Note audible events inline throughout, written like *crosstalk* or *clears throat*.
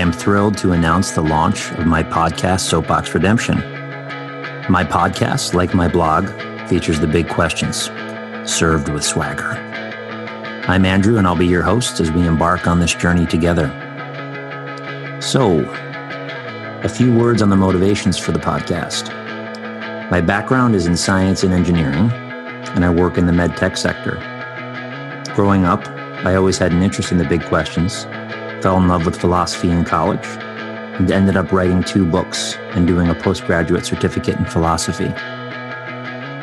am thrilled to announce the launch of my podcast, Soapbox Redemption. My podcast, like my blog, features the big questions, served with swagger. I'm Andrew, and I'll be your host as we embark on this journey together. So, a few words on the motivations for the podcast. My background is in science and engineering, and I work in the med tech sector. Growing up, I always had an interest in the big questions, fell in love with philosophy in college, and ended up writing two books and doing a postgraduate certificate in philosophy.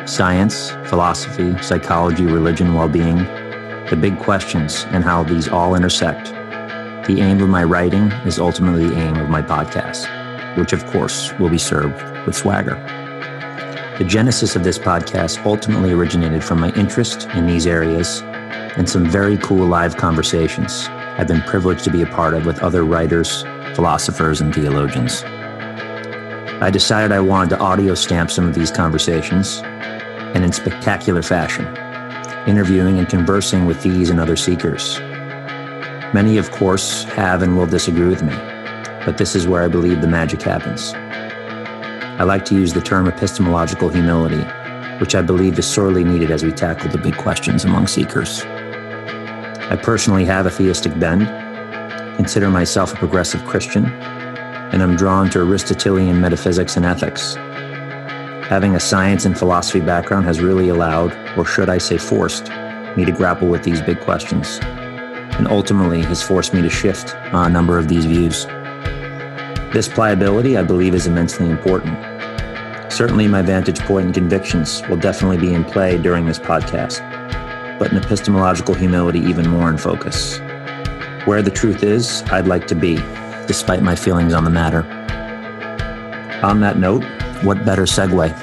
Science, philosophy, psychology, religion, well being, the big questions and how these all intersect. The aim of my writing is ultimately the aim of my podcast, which of course will be served with swagger. The genesis of this podcast ultimately originated from my interest in these areas and some very cool live conversations I've been privileged to be a part of with other writers, philosophers, and theologians. I decided I wanted to audio stamp some of these conversations, and in spectacular fashion, interviewing and conversing with these and other seekers. Many, of course, have and will disagree with me, but this is where I believe the magic happens. I like to use the term epistemological humility, which I believe is sorely needed as we tackle the big questions among seekers. I personally have a theistic bend, consider myself a progressive Christian, and I'm drawn to Aristotelian metaphysics and ethics. Having a science and philosophy background has really allowed, or should I say forced, me to grapple with these big questions, and ultimately has forced me to shift on a number of these views. This pliability, I believe, is immensely important. Certainly, my vantage point and convictions will definitely be in play during this podcast, but an epistemological humility even more in focus. Where the truth is, I'd like to be, despite my feelings on the matter. On that note, what better segue?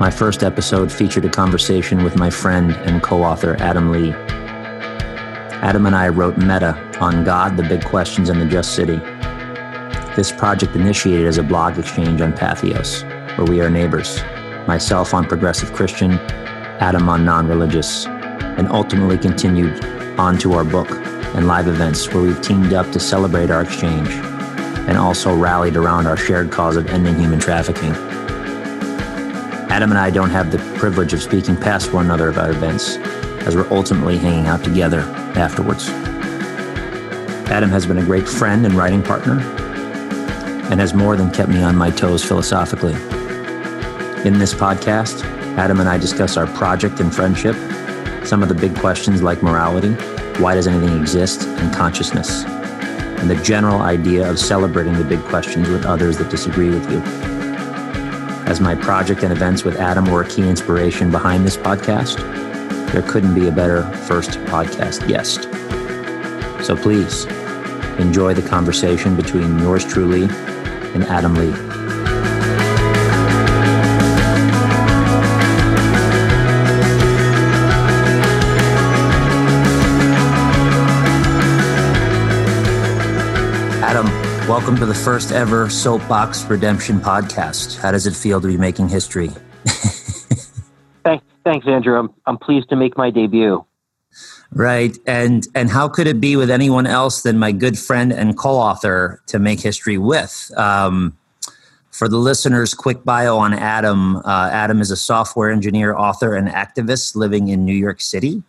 My first episode featured a conversation with my friend and co author, Adam Lee. Adam and I wrote Meta on God, the Big Questions, and the Just City. This project initiated as a blog exchange on Patheos, where we are neighbors. Myself on Progressive Christian, Adam on non religious, and ultimately continued on to our book and live events where we've teamed up to celebrate our exchange and also rallied around our shared cause of ending human trafficking. Adam and I don't have the privilege of speaking past one another about events, as we're ultimately hanging out together afterwards. Adam has been a great friend and writing partner, and has more than kept me on my toes philosophically. In this podcast, Adam and I discuss our project and friendship, some of the big questions like morality, why does anything exist, and consciousness, and the general idea of celebrating the big questions with others that disagree with you. As my project and events with Adam were a key inspiration behind this podcast, there couldn't be a better first podcast guest. So please enjoy the conversation between yours truly and Adam Lee. Welcome to the first ever Soapbox Redemption podcast. How does it feel to be making history? *laughs* thanks, thanks, Andrew. I'm, I'm pleased to make my debut. Right, and and how could it be with anyone else than my good friend and co-author to make history with? Um, for the listeners, quick bio on Adam. Uh, Adam is a software engineer, author, and activist living in New York City.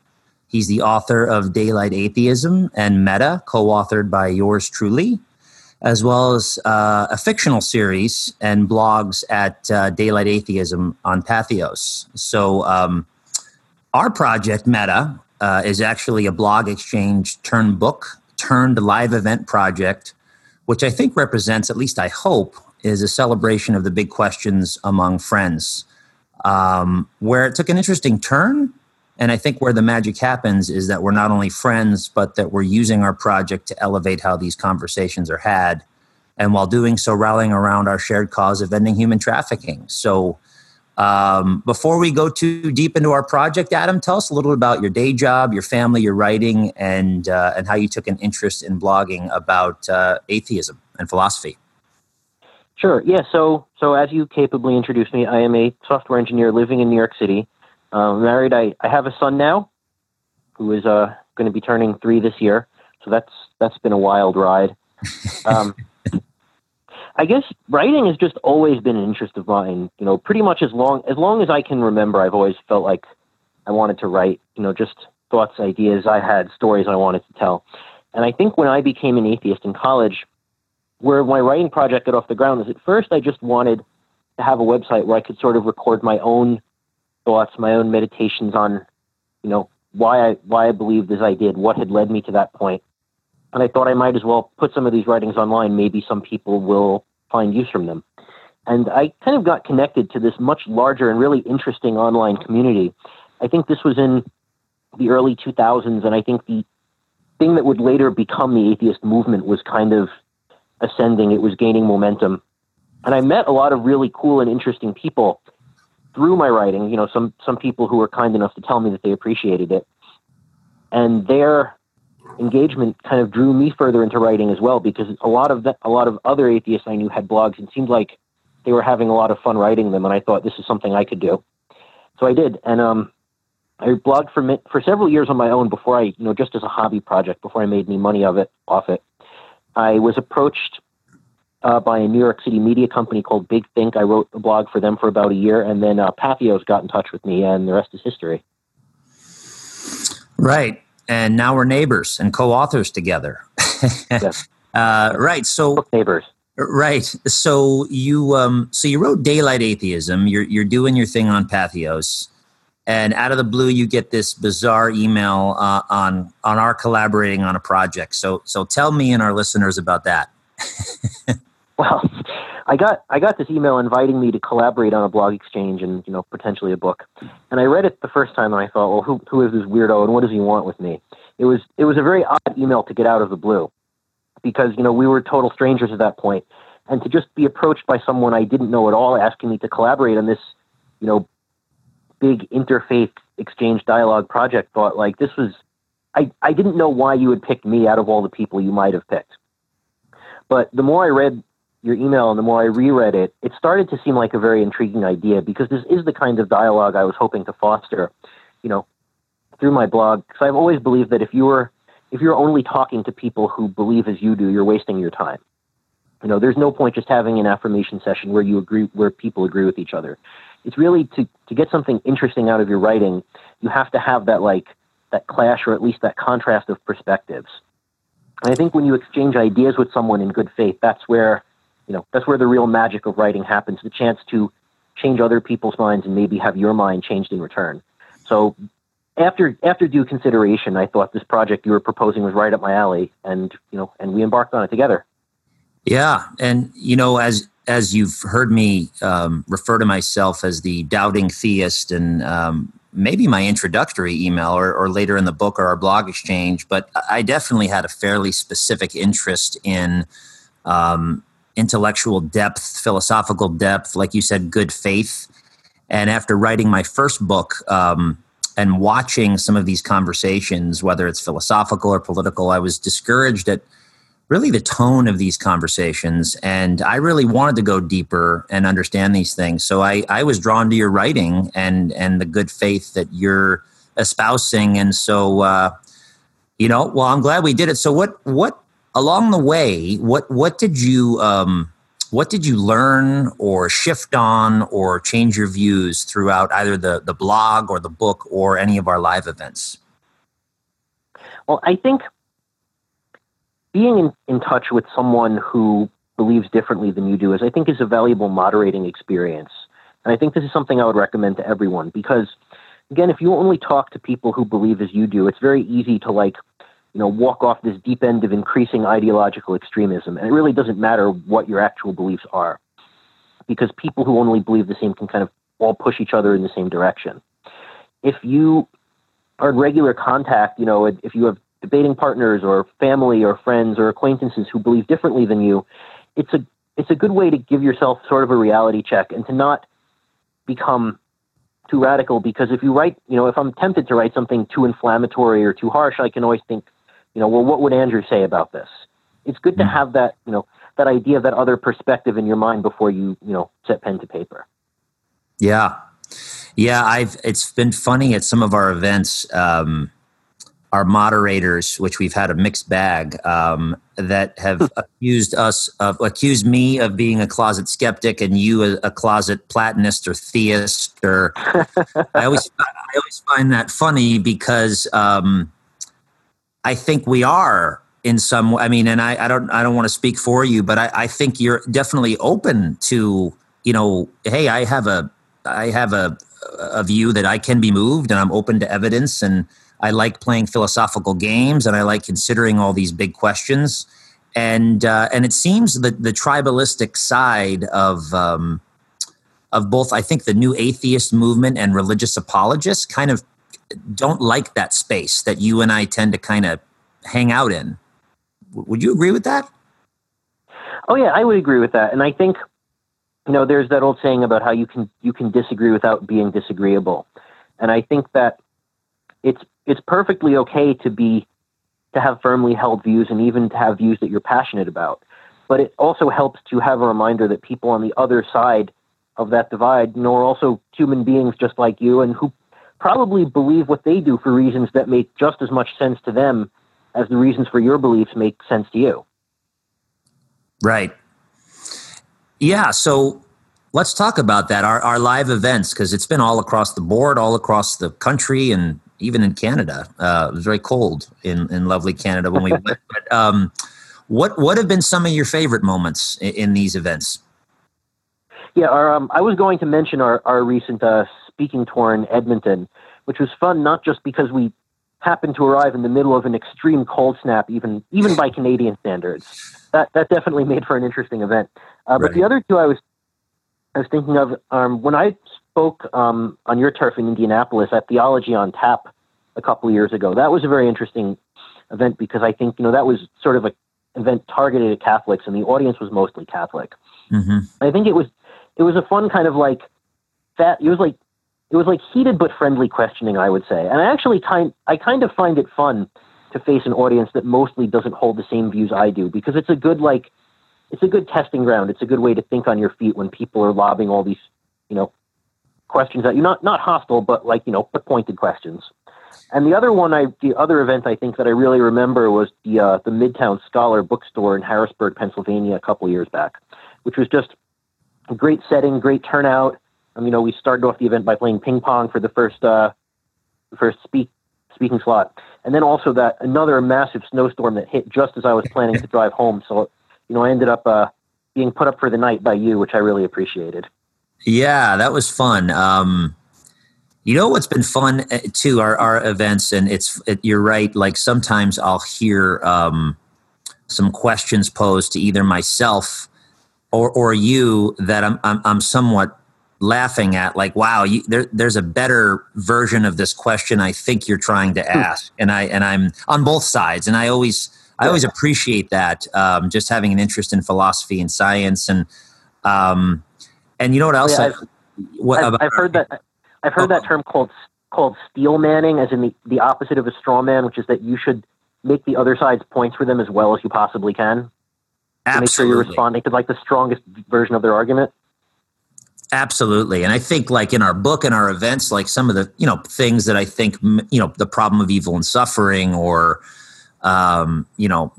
He's the author of Daylight Atheism and Meta, co-authored by yours truly as well as uh, a fictional series and blogs at uh, Daylight Atheism on Patheos. So, um, our project, Meta, uh, is actually a blog exchange turned book turned live event project, which I think represents, at least I hope, is a celebration of the big questions among friends. Um, where it took an interesting turn and I think where the magic happens is that we're not only friends, but that we're using our project to elevate how these conversations are had. And while doing so, rallying around our shared cause of ending human trafficking. So, um, before we go too deep into our project, Adam, tell us a little bit about your day job, your family, your writing, and uh, and how you took an interest in blogging about uh, atheism and philosophy. Sure. Yeah. So, so as you capably introduced me, I am a software engineer living in New York City. Um, married. I, I have a son now, who is uh, going to be turning three this year. So that's that's been a wild ride. *laughs* Um, I guess writing has just always been an interest of mine. You know, pretty much as long as long as I can remember, I've always felt like I wanted to write. You know, just thoughts, ideas I had, stories I wanted to tell. And I think when I became an atheist in college, where my writing project got off the ground is at first I just wanted to have a website where I could sort of record my own thoughts, my own meditations on, you know, why I why I believed as I did, what had led me to that point. And I thought I might as well put some of these writings online. Maybe some people will find use from them. And I kind of got connected to this much larger and really interesting online community. I think this was in the early 2000s, and I think the thing that would later become the atheist movement was kind of ascending. It was gaining momentum. And I met a lot of really cool and interesting people through my writing, you know, some, some people who were kind enough to tell me that they appreciated it. And their engagement kind of drew me further into writing as well because a lot of the, a lot of other atheists I knew had blogs and seemed like they were having a lot of fun writing them and I thought this is something I could do. So I did. And um, I blogged for for several years on my own before I, you know, just as a hobby project before I made any money of it off it. I was approached uh, by a New York City media company called Big Think. I wrote a blog for them for about a year, and then uh, Patheos got in touch with me, and the rest is history. Right, and now we're neighbors and co-authors together. *laughs* yes. *laughs* uh, right, so neighbors. Right. So you um, so you wrote Daylight Atheism. You're you're doing your thing on Patheos, and out of the blue you get this bizarre email uh, on on our collaborating on a project. So so tell me and our listeners about that. *laughs* well, I got I got this email inviting me to collaborate on a blog exchange and you know potentially a book. And I read it the first time and I thought, well, who who is this weirdo and what does he want with me? It was it was a very odd email to get out of the blue because you know we were total strangers at that point, and to just be approached by someone I didn't know at all asking me to collaborate on this, you know, big interfaith exchange dialogue project, thought like this was. I, I didn't know why you would pick me out of all the people you might have picked. But the more I read your email and the more I reread it, it started to seem like a very intriguing idea because this is the kind of dialogue I was hoping to foster, you know, through my blog. Because I've always believed that if you were if you're only talking to people who believe as you do, you're wasting your time. You know, there's no point just having an affirmation session where you agree where people agree with each other. It's really to to get something interesting out of your writing, you have to have that like that clash or at least that contrast of perspectives. And I think when you exchange ideas with someone in good faith, that's where you know that's where the real magic of writing happens. The chance to change other people's minds and maybe have your mind changed in return. So after after due consideration, I thought this project you were proposing was right up my alley, and you know, and we embarked on it together. Yeah, and you know, as as you've heard me um, refer to myself as the doubting theist, and um, maybe my introductory email or, or later in the book or our blog exchange, but I definitely had a fairly specific interest in um, intellectual depth, philosophical depth, like you said, good faith. And after writing my first book, um, and watching some of these conversations, whether it's philosophical or political, I was discouraged at really the tone of these conversations. And I really wanted to go deeper and understand these things. So I, I was drawn to your writing and, and the good faith that you're espousing. And so, uh, you know, well, I'm glad we did it. So what, what along the way, what, what did you, um, what did you learn or shift on or change your views throughout either the, the blog or the book or any of our live events? Well, I think being in, in touch with someone who believes differently than you do is, I think, is a valuable moderating experience. And I think this is something I would recommend to everyone because, again, if you only talk to people who believe as you do, it's very easy to like you know, walk off this deep end of increasing ideological extremism. And it really doesn't matter what your actual beliefs are, because people who only believe the same can kind of all push each other in the same direction. If you are in regular contact, you know, if you have debating partners or family or friends or acquaintances who believe differently than you, it's a it's a good way to give yourself sort of a reality check and to not become too radical because if you write, you know, if I'm tempted to write something too inflammatory or too harsh, I can always think, you know, well, what would Andrew say about this? It's good to hmm. have that, you know, that idea, that other perspective in your mind before you, you know, set pen to paper. Yeah, yeah. I've it's been funny at some of our events. Um, our moderators, which we've had a mixed bag, um, that have *laughs* accused us of accused me of being a closet skeptic and you a, a closet platonist or theist. Or I always I always find that funny because um, I think we are in some. I mean, and I, I don't I don't want to speak for you, but I, I think you're definitely open to you know, hey, I have a I have a a view that I can be moved and I'm open to evidence and I like playing philosophical games and I like considering all these big questions. And uh, and it seems that the tribalistic side of um, of both, I think, the new atheist movement and religious apologists kind of don't like that space that you and I tend to kind of hang out in. Would you agree with that? Oh yeah, I would agree with that. And I think you know, there's that old saying about how you can you can disagree without being disagreeable. And I think that it's it's perfectly okay to be to have firmly held views and even to have views that you're passionate about. But it also helps to have a reminder that people on the other side of that divide you know, are also human beings just like you and who probably believe what they do for reasons that make just as much sense to them as the reasons for your beliefs make sense to you. Right. Yeah. So let's talk about that. Our, our live events, because it's been all across the board, all across the country, and even in Canada. Uh, it was very cold in, in lovely Canada when we went. But um, what what have been some of your favorite moments in, in these events? Yeah, our, um, I was going to mention our our recent uh, speaking tour in Edmonton, which was fun not just because we happened to arrive in the middle of an extreme cold snap, even even by Canadian standards. That that definitely made for an interesting event. Uh, right. But the other two I was I was thinking of um, when I spoke um, on your turf in Indianapolis at Theology on Tap a couple of years ago. That was a very interesting event because I think you know that was sort of an event targeted at Catholics, and the audience was mostly Catholic. Mm-hmm. I think it was it was a fun kind of like that. It was like it was like heated but friendly questioning, I would say. And I actually kind I kind of find it fun to face an audience that mostly doesn't hold the same views I do because it's a good like it's a good testing ground. It's a good way to think on your feet when people are lobbing all these, you know, questions at you. Not not hostile, but like you know, pointed questions. And the other one, I the other event I think that I really remember was the uh, the Midtown Scholar Bookstore in Harrisburg, Pennsylvania, a couple years back, which was just a great setting, great turnout. Um, you know, we started off the event by playing ping pong for the first uh, first speak speaking slot, and then also that another massive snowstorm that hit just as I was planning to drive home. So you know, I ended up uh, being put up for the night by you, which I really appreciated. Yeah, that was fun. Um, you know what's been fun uh, too our, our events, and it's it, you're right. Like sometimes I'll hear um, some questions posed to either myself or or you that I'm I'm, I'm somewhat laughing at like wow you, there, there's a better version of this question i think you're trying to hmm. ask and i and i'm on both sides and i always I always appreciate that. Um, just having an interest in philosophy and science, and um, and you know what else? Yeah, I've, what, I've, I've heard that. I've heard oh, that term called called steel manning, as in the, the opposite of a straw man, which is that you should make the other side's points for them as well as you possibly can. Absolutely. make sure you're responding to like the strongest version of their argument. Absolutely. And I think like in our book and our events, like some of the, you know, things that I think, you know, the problem of evil and suffering or, um, you know,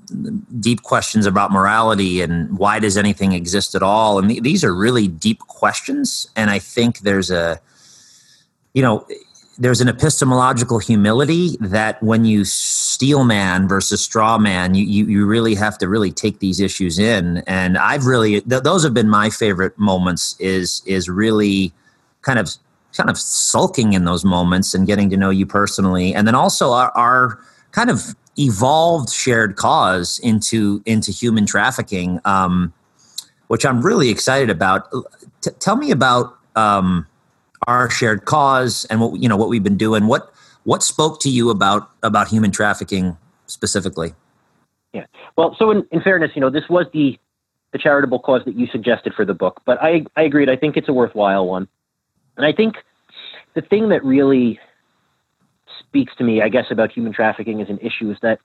deep questions about morality and why does anything exist at all. And th- these are really deep questions. And I think there's a, you know, there's an epistemological humility that when you steel man versus straw man, you, you, you really have to really take these issues in. And I've really, th- those have been my favorite moments is, is really kind of, kind of sulking in those moments and getting to know you personally. And then also our, our kind of evolved shared cause into into human trafficking, um, which I'm really excited about. T- tell me about um, our shared cause and what you know what we've been doing. What what spoke to you about about human trafficking specifically? Yeah. Well, so in, in fairness, you know, this was the the charitable cause that you suggested for the book, but I I agreed. I think it's a worthwhile one, and I think the thing that really speaks to me, I guess, about human trafficking as an issue is that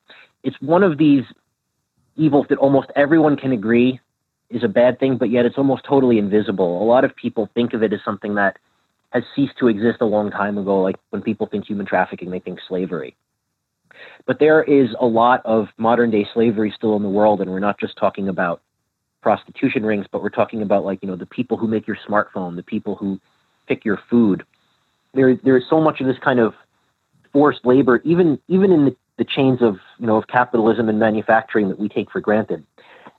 it's one of these evils that almost everyone can agree is a bad thing, but yet it's almost totally invisible. A lot of people think of it as something that has ceased to exist a long time ago. Like when people think human trafficking, they think slavery. But there is a lot of modern day slavery still in the world, and we're not just talking about prostitution rings, but we're talking about like you know the people who make your smartphone, the people who pick your food. There, there is so much of this kind of forced labor, even even in the, the chains of you know of capitalism and manufacturing that we take for granted.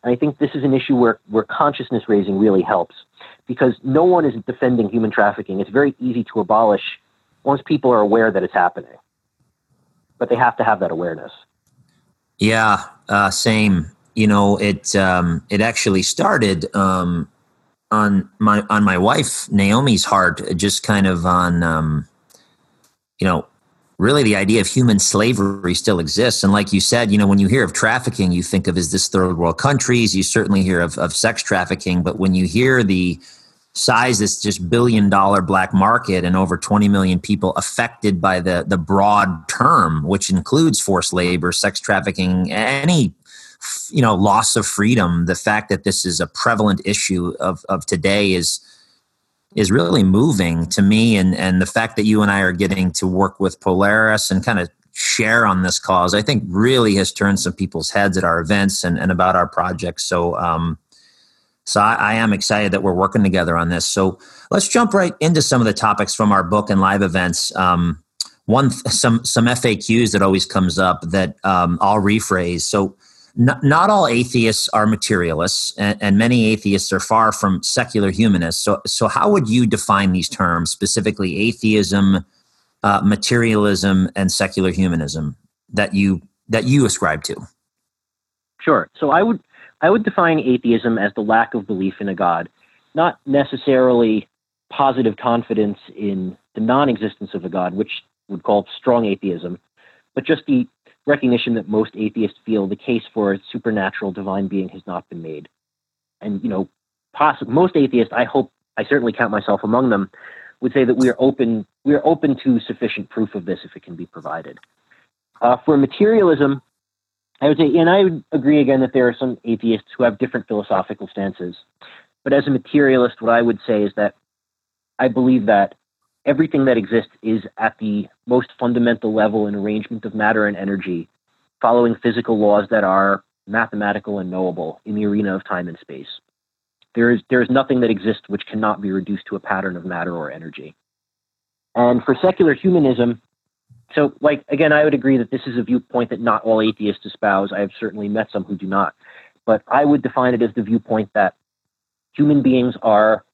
And I think this is an issue where where consciousness raising really helps, because no one is defending human trafficking. It's very easy to abolish once people are aware that it's happening, but they have to have that awareness. Yeah, uh, same. You know, it um, it actually started um, on my on my wife Naomi's heart, just kind of on um, you know really the idea of human slavery still exists. And like you said, you know, when you hear of trafficking, you think of as this third world countries. You certainly hear of, of sex trafficking, but when you hear the size this just billion dollar black market and over 20 million people affected by the the broad term which includes forced labor sex trafficking any you know loss of freedom the fact that this is a prevalent issue of of today is is really moving to me and and the fact that you and I are getting to work with Polaris and kind of share on this cause I think really has turned some people's heads at our events and, and about our projects. So um so I, I am excited that we're working together on this. So let's jump right into some of the topics from our book and live events. Um one some some FAQs that always comes up that um, I'll rephrase. So not, not all atheists are materialists, and, and, many atheists are far from secular humanists. So, so how would you define these terms, specifically atheism, uh, materialism, and secular humanism that you that you ascribe to? Sure. So I would I would define atheism as the lack of belief in a god, not necessarily positive confidence in the non-existence of a god, which would call strong atheism, but just the recognition that most atheists feel the case for a supernatural divine being has not been made. And, you know, poss- most atheists, I hope, I certainly count myself among them, would say that we are open, we are open to sufficient proof of this if it can be provided. Uh, for materialism, I would say, and I would agree again that there are some atheists who have different philosophical stances. But as a materialist, what I would say is that I believe that everything that exists is at the most fundamental level an arrangement of matter and energy, following physical laws that are mathematical and knowable in the arena of time and space. There is, there is nothing that exists which cannot be reduced to a pattern of matter or energy. And for secular humanism, so like again, I would agree that this is a viewpoint that not all atheists espouse. I have certainly met some who do not. But I would define it as the viewpoint that human beings are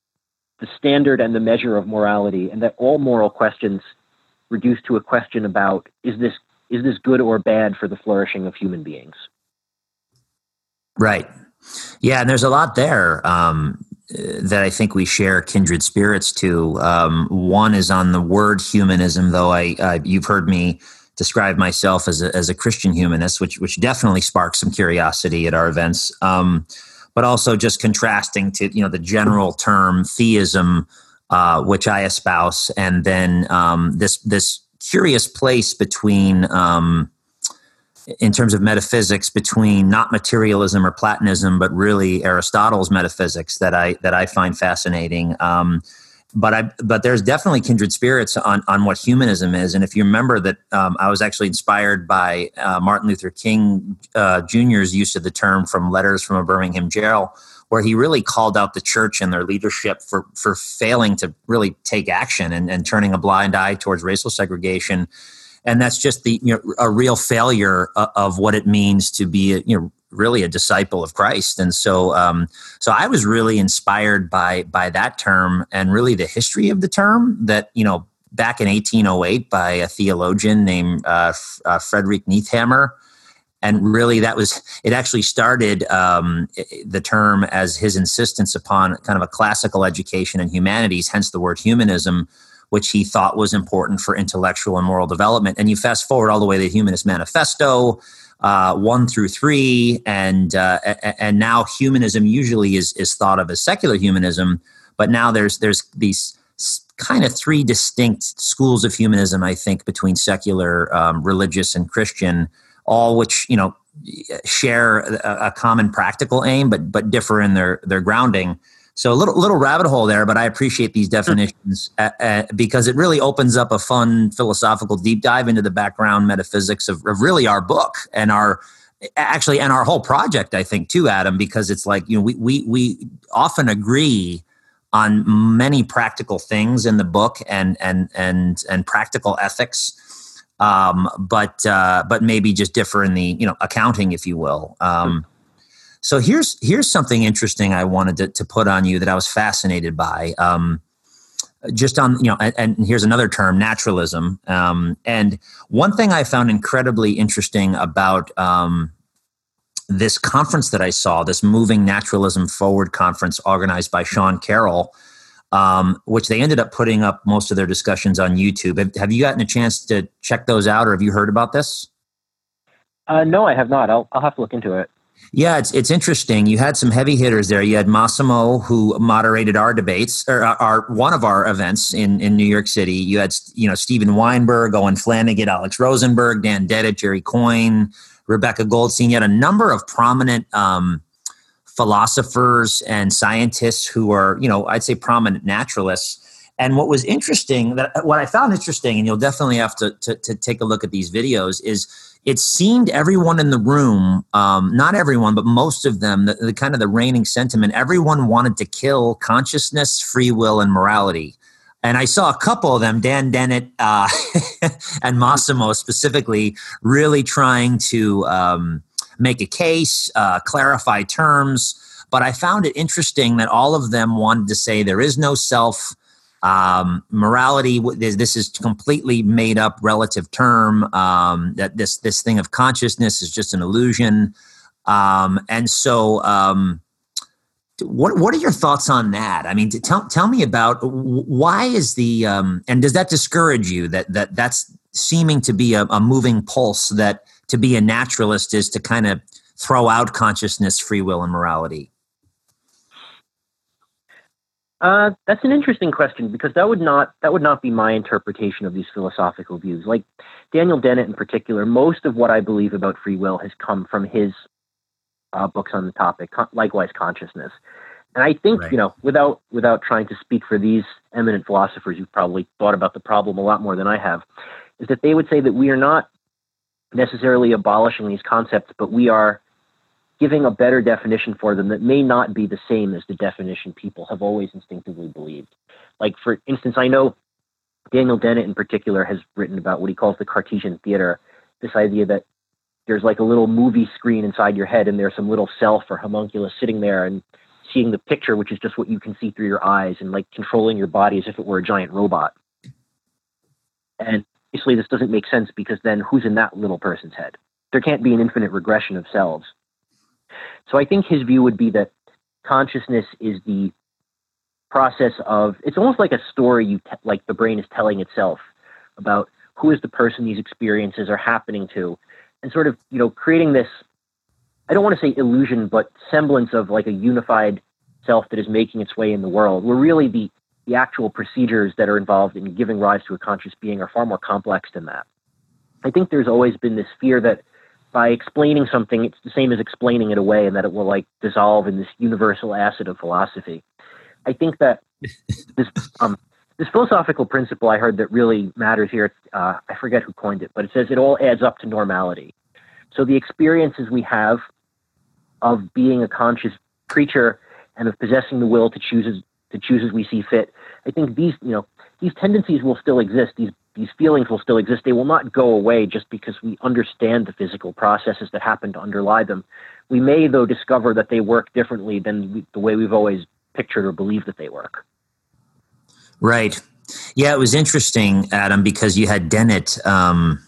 the standard and the measure of morality, and that all moral questions reduce to a question about is this is this good or bad for the flourishing of human beings? Right. Yeah, and there's a lot there um, that I think we share kindred spirits to. Um, one is on the word humanism, though. I you've heard me describe myself as a, as a Christian humanist, which which definitely sparks some curiosity at our events. Um, but also just contrasting to you know the general term theism, uh, which I espouse, and then um, this this curious place between. Um, in terms of metaphysics, between not materialism or Platonism, but really Aristotle's metaphysics that I that I find fascinating. Um, but I but there's definitely kindred spirits on on what humanism is. And if you remember that, um, I was actually inspired by uh, Martin Luther King uh, Jr.'s use of the term from Letters from a Birmingham Jail, where he really called out the church and their leadership for for failing to really take action and, and turning a blind eye towards racial segregation. And that's just the you know, a real failure of, of what it means to be a, you know really a disciple of Christ. And so, um, so I was really inspired by by that term and really the history of the term. That you know, back in 1808, by a theologian named uh, uh, Frederick Niethammer. And really, that was it. Actually, started um, the term as his insistence upon kind of a classical education in humanities, hence the word humanism, which he thought was important for intellectual and moral development. And you fast forward all the way to the Humanist Manifesto, uh, one through three, and uh, and now humanism usually is is thought of as secular humanism, but now there's there's these kind of three distinct schools of humanism. I think between secular, um, religious, and Christian, all which you know share a, a, common practical aim, but but differ in their their grounding. So a little little rabbit hole there, but I appreciate these definitions uh, uh, because it really opens up a fun philosophical deep dive into the background metaphysics of, of really our book and our actually and our whole project. I think too, Adam, because it's like you know we we we often agree on many practical things in the book and and and and practical ethics um, but uh, but maybe just differ in the you know accounting if you will um, so here's here's something interesting I wanted to, to put on you that I was fascinated by. Um, just on you know, and, and, here's another term, naturalism. Um, and one thing I found incredibly interesting about um, this conference that I saw, this Moving Naturalism Forward conference organized by Sean Carroll, um, which they ended up putting up most of their discussions on YouTube. Have, have, you gotten a chance to check those out, or have you heard about this? Uh, no, I have not. I'll, I'll have to look into it. Yeah, it's it's interesting. You had some heavy hitters there. You had Massimo, who moderated our debates or our one of our events in in New York City. You had you know Steven Weinberg, Owen Flanagan, Alex Rosenberg, Dan Dennett, Jerry Coyne, Rebecca Goldstein. You had a number of prominent um, philosophers and scientists who are you know I'd say prominent naturalists. And what was interesting that what I found interesting, and you'll definitely have to, to, to take a look at these videos, is it seemed everyone in the room, um, not everyone, but most of them, the, the, kind of the reigning sentiment, everyone wanted to kill consciousness, free will, and morality. And I saw a couple of them, Dan Dennett uh, *laughs* and Massimo specifically, really trying to um, make a case, uh, clarify terms. But I found it interesting that all of them wanted to say there is no self um, morality, this is completely made up relative term. Um, that this this thing of consciousness is just an illusion, um, and so um, what what are your thoughts on that? I mean, tell tell me about why is the um, and does that discourage you that that that's seeming to be a, a moving pulse that to be a naturalist is to kind of throw out consciousness, free will, and morality. Uh, that's an interesting question because that would not that would not be my interpretation of these philosophical views. Like Daniel Dennett in particular, most of what I believe about free will has come from his uh, books on the topic. Con- likewise, consciousness. And I think right. you know, without without trying to speak for these eminent philosophers who've probably thought about the problem a lot more than I have, is that they would say that we are not necessarily abolishing these concepts, but we are giving a better definition for them that may not be the same as the definition people have always instinctively believed. Like, for instance, I know Daniel Dennett in particular has written about what he calls the Cartesian theater this idea that there's like a little movie screen inside your head and there's some little self or homunculus sitting there and seeing the picture, which is just what you can see through your eyes and like controlling your body as if it were a giant robot. And obviously, this doesn't make sense because then who's in that little person's head? There can't be an infinite regression of selves. So I think his view would be that consciousness is the process of it's almost like a story you te- like the brain is telling itself about who is the person these experiences are happening to and sort of you know creating this i don't want to say illusion but semblance of like a unified self that is making its way in the world where really the the actual procedures that are involved in giving rise to a conscious being are far more complex than that. I think there's always been this fear that by explaining something, it's the same as explaining it away and that it will like dissolve in this universal acid of philosophy. I think that *laughs* this um, this philosophical principle I heard that really matters here. Uh, I forget who coined it, but it says it all adds up to normality. So the experiences we have of being a conscious creature and of possessing the will to choose as, to choose as we see fit. I think these you know these tendencies will still exist. These these feelings will still exist. They will not go away just because we understand the physical processes that happen to underlie them. We may, though, discover that they work differently than we, the way we've always pictured or believed that they work. Right. Yeah, it was interesting, Adam, because you had Dennett um,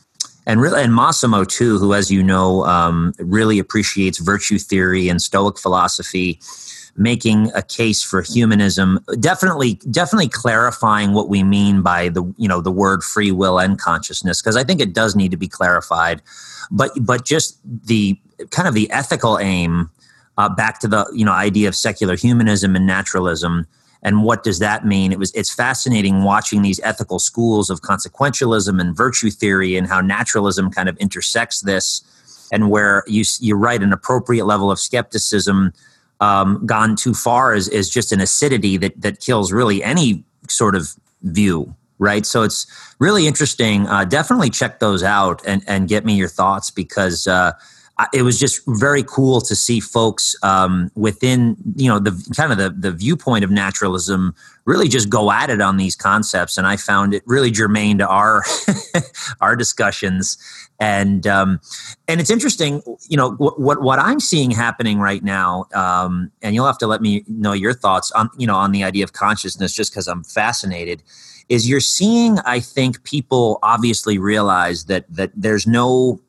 and really and Massimo too, who, as you know, um, really appreciates virtue theory and Stoic philosophy making a case for humanism definitely definitely clarifying what we mean by the you know the word free will and consciousness because i think it does need to be clarified. But but just the kind of the ethical aim uh, back to the you know idea of secular humanism and naturalism and what does that mean? It was it's fascinating watching these ethical schools of consequentialism and virtue theory and how naturalism kind of intersects this and where you you write an appropriate level of skepticism um, gone too far is, is just an acidity that, that kills really any sort of view right? So it's really interesting. Uh, definitely check those out and, and get me your thoughts because uh, it was just very cool to see folks um, within you know the kind of the, the viewpoint of naturalism really just go at it on these concepts. And i found it really germane to our *laughs* our discussions. And um, and it's interesting you know what, what, what i'm seeing happening right now um, and you'll have to let me know your thoughts on you know on the idea of consciousness just because i'm fascinated is you're seeing i think people obviously realize that that there's no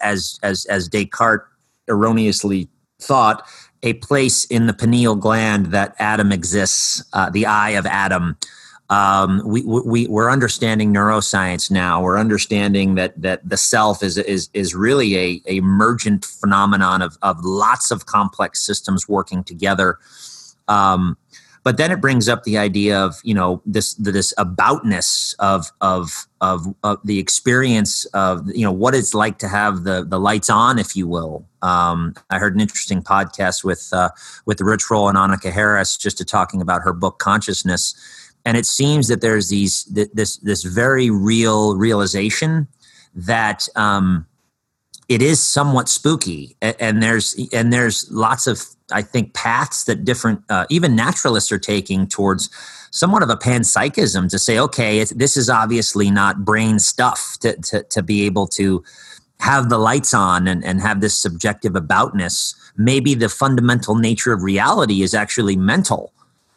as as as descartes erroneously thought a place in the pineal gland that adam exists uh, the eye of adam um, we, we we're understanding neuroscience now. We're understanding that that the self is is is really a, a emergent phenomenon of of lots of complex systems working together. Um, but then it brings up the idea of you know this this aboutness of of of, of the experience of you know what it's like to have the the lights on, if you will. Um, I heard an interesting podcast with uh, with Rich Roll and Annaka Harris just to talking about her book Consciousness, and it seems that there's these this this very real realization that. Um, it is somewhat spooky and there's and there's lots of i think paths that different uh, even naturalists are taking towards somewhat of a panpsychism to say okay this is obviously not brain stuff to, to, to be able to have the lights on and, and have this subjective aboutness. Maybe the fundamental nature of reality is actually mental.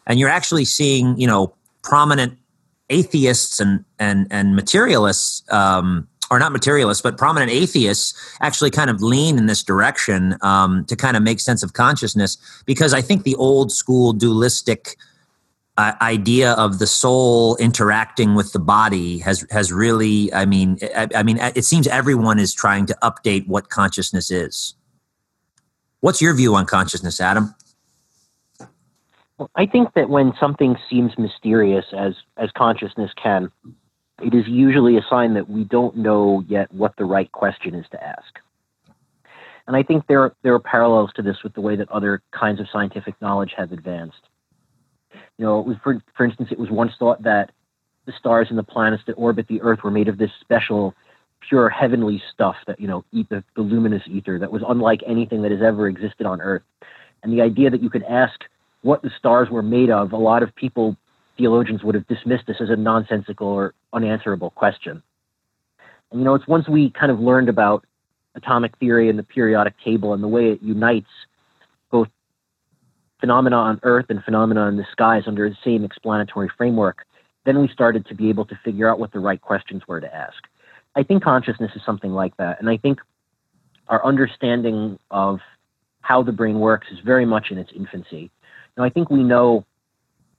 And you're actually seeing you know prominent atheists and and and materialists um, or not materialists, but prominent atheists actually kind of lean in this direction um, to kind of make sense of consciousness because I think the old school dualistic uh, idea of the soul interacting with the body has has really I mean I, I mean it seems everyone is trying to update what consciousness is. What's your view on consciousness, Adam? Well, I think that when something seems mysterious as as consciousness can, it is usually a sign that we don't know yet what the right question is to ask. And I think there are, there are parallels to this with the way that other kinds of scientific knowledge have advanced. You know, was, for, for instance, it was once thought that the stars and the planets that orbit the Earth were made of this special, pure heavenly stuff that, you know, eat the, the luminous ether that was unlike anything that has ever existed on Earth. And the idea that you could ask what the stars were made of, a lot of people theologians would have dismissed this as a nonsensical or unanswerable question. And you know, it's once we kind of learned about atomic theory and the periodic table and the way it unites both phenomena on Earth and phenomena in the skies under the same explanatory framework, then we started to be able to figure out what the right questions were to ask. I think consciousness is something like that. And I think our understanding of how the brain works is very much in its infancy. Now, I think we know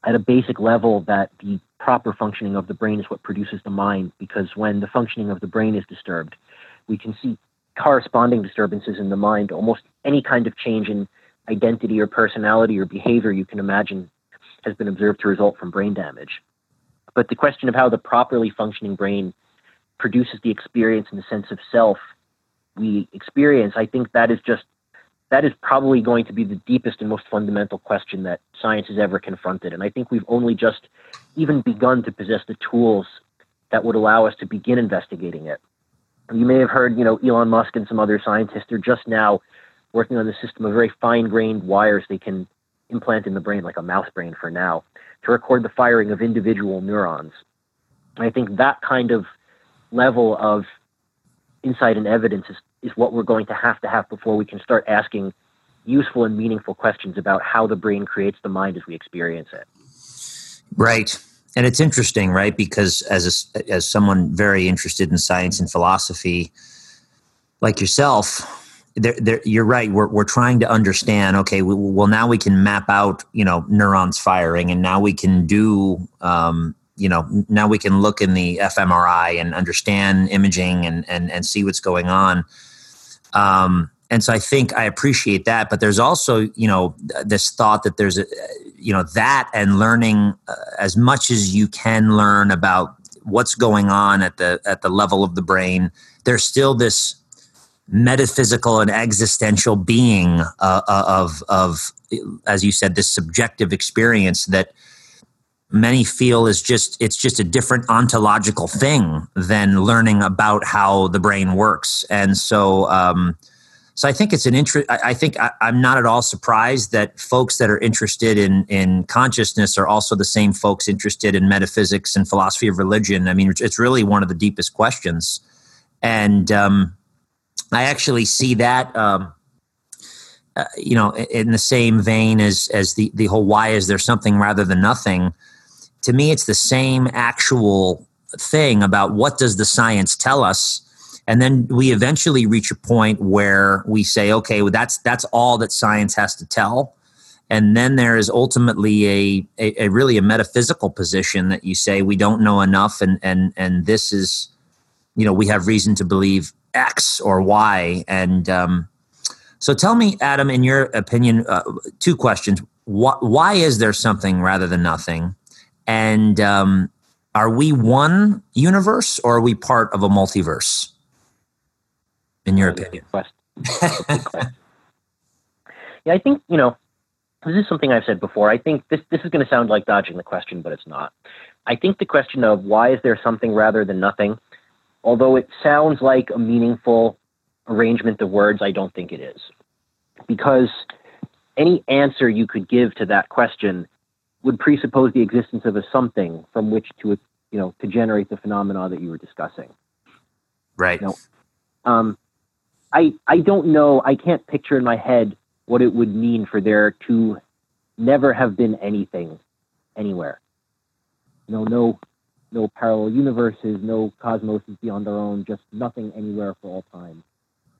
at a basic level that the proper functioning of the brain is what produces the mind because when the functioning of the brain is disturbed, we can see corresponding disturbances in the mind. Almost any kind of change in identity or personality or behavior you can imagine has been observed to result from brain damage. But the question of how the properly functioning brain produces the experience and the sense of self we experience, I think that is just that is probably going to be the deepest and most fundamental question that science has ever confronted. And I think we've only just even begun to possess the tools that would allow us to begin investigating it. You may have heard, you know, Elon Musk and some other scientists are just now working on the system of very fine-grained wires they can implant in the brain, like a mouse brain for now, to record the firing of individual neurons. And I think that kind of level of insight and evidence is is what we're going to have to have before we can start asking useful and meaningful questions about how the brain creates the mind as we experience it. Right. And it's interesting, right? Because as a, as someone very interested in science and philosophy, like yourself, there, there, you're right. We're, we're trying to understand. Okay, we, well now we can map out, you know, neurons firing, and now we can do um, you know now we can look in the fMRI and understand imaging and and and see what's going on. Um, and so I think I appreciate that, but there's also you know this thought that there's a you know that and learning uh, as much as you can learn about what's going on at the at the level of the brain. There's still this metaphysical and existential being uh, uh, of of as you said this subjective experience that many feel is just it's just a different ontological thing than learning about how the brain works and so um, so I think it's an interest. I think I, am not at all surprised that folks that are interested in in consciousness are also the same folks interested in metaphysics and philosophy of religion. I mean, it's really one of the deepest questions, and um, I actually see that. Um, uh, you know, in the same vein as as the the whole why is there something rather than nothing. To me, it's the same actual thing about what does the science tell us? And then we eventually reach a point where we say okay well, that's that's all that science has to tell. And then there is ultimately a, a, a, really a metaphysical position that you say we don't know enough and and and this is you know we have reason to believe x or y. And um, so tell me adam in your opinion uh, two questions. Why, why is there something rather than nothing and um, are we one universe or are we part of a multiverse in your opinion? *laughs* yeah, I think, you know, this is something I've said before. I think this, this is going to sound like dodging the question, but it's not. I think the question of why is there something rather than nothing, although it sounds like a meaningful arrangement of words, I don't think it is. Because any answer you could give to that question would presuppose the existence of a something from which to, you know, to generate the phenomena that you were discussing. Right. Now, um, I I don't know. I can't picture in my head what it would mean for there to never have been anything anywhere. You know, no no parallel universes, no cosmoses beyond our own, just nothing anywhere for all time.